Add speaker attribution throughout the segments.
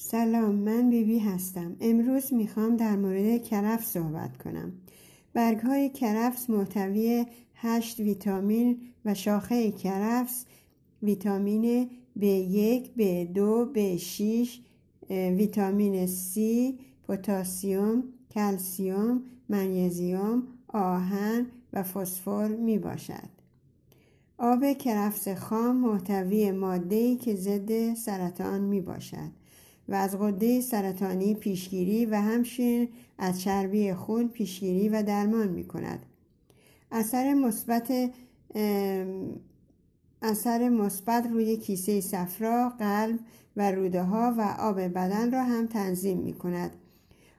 Speaker 1: سلام من بیبی بی هستم. امروز می‌خوام در مورد کرفس صحبت کنم. برگ های کرفس محتوی هشت ویتامین و شاخه کرفس ویتامین B1, B2, B6, ویتامین C، پتاسیم، کلسیوم، منیزیم، آهن و فسفر می باشد. آب کرفس خام محتوی ماده‌ای که ضد سرطان می باشد و از غده سرطانی پیشگیری و همچنین از چربی خون پیشگیری و درمان می کند. اثر مثبت اثر مثبت روی کیسه صفرا، قلب و روده ها و آب بدن را هم تنظیم می کند.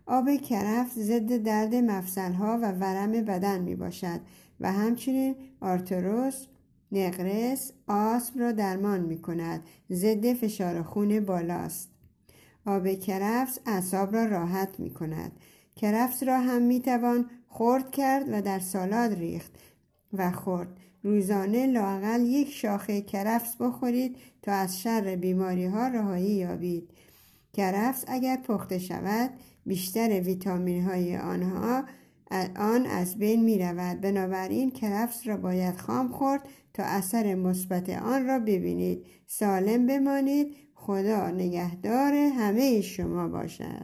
Speaker 1: آب کرفس ضد درد مفصل ها و ورم بدن می باشد و همچنین آرتروس، نقرس، آسم را درمان می کند. ضد فشار خون بالاست. آب کرفس اعصاب را راحت می کند. کرفس را هم می توان خرد کرد و در سالاد ریخت و خورد. روزانه لاقل یک شاخه کرفس بخورید تا از شر بیماری ها رهایی یابید. کرفس اگر پخته شود بیشتر ویتامین های آنها آن از بین می رود بنابراین کرفس را باید خام خورد تا اثر مثبت آن را ببینید سالم بمانید خدا نگهدار همه شما باشد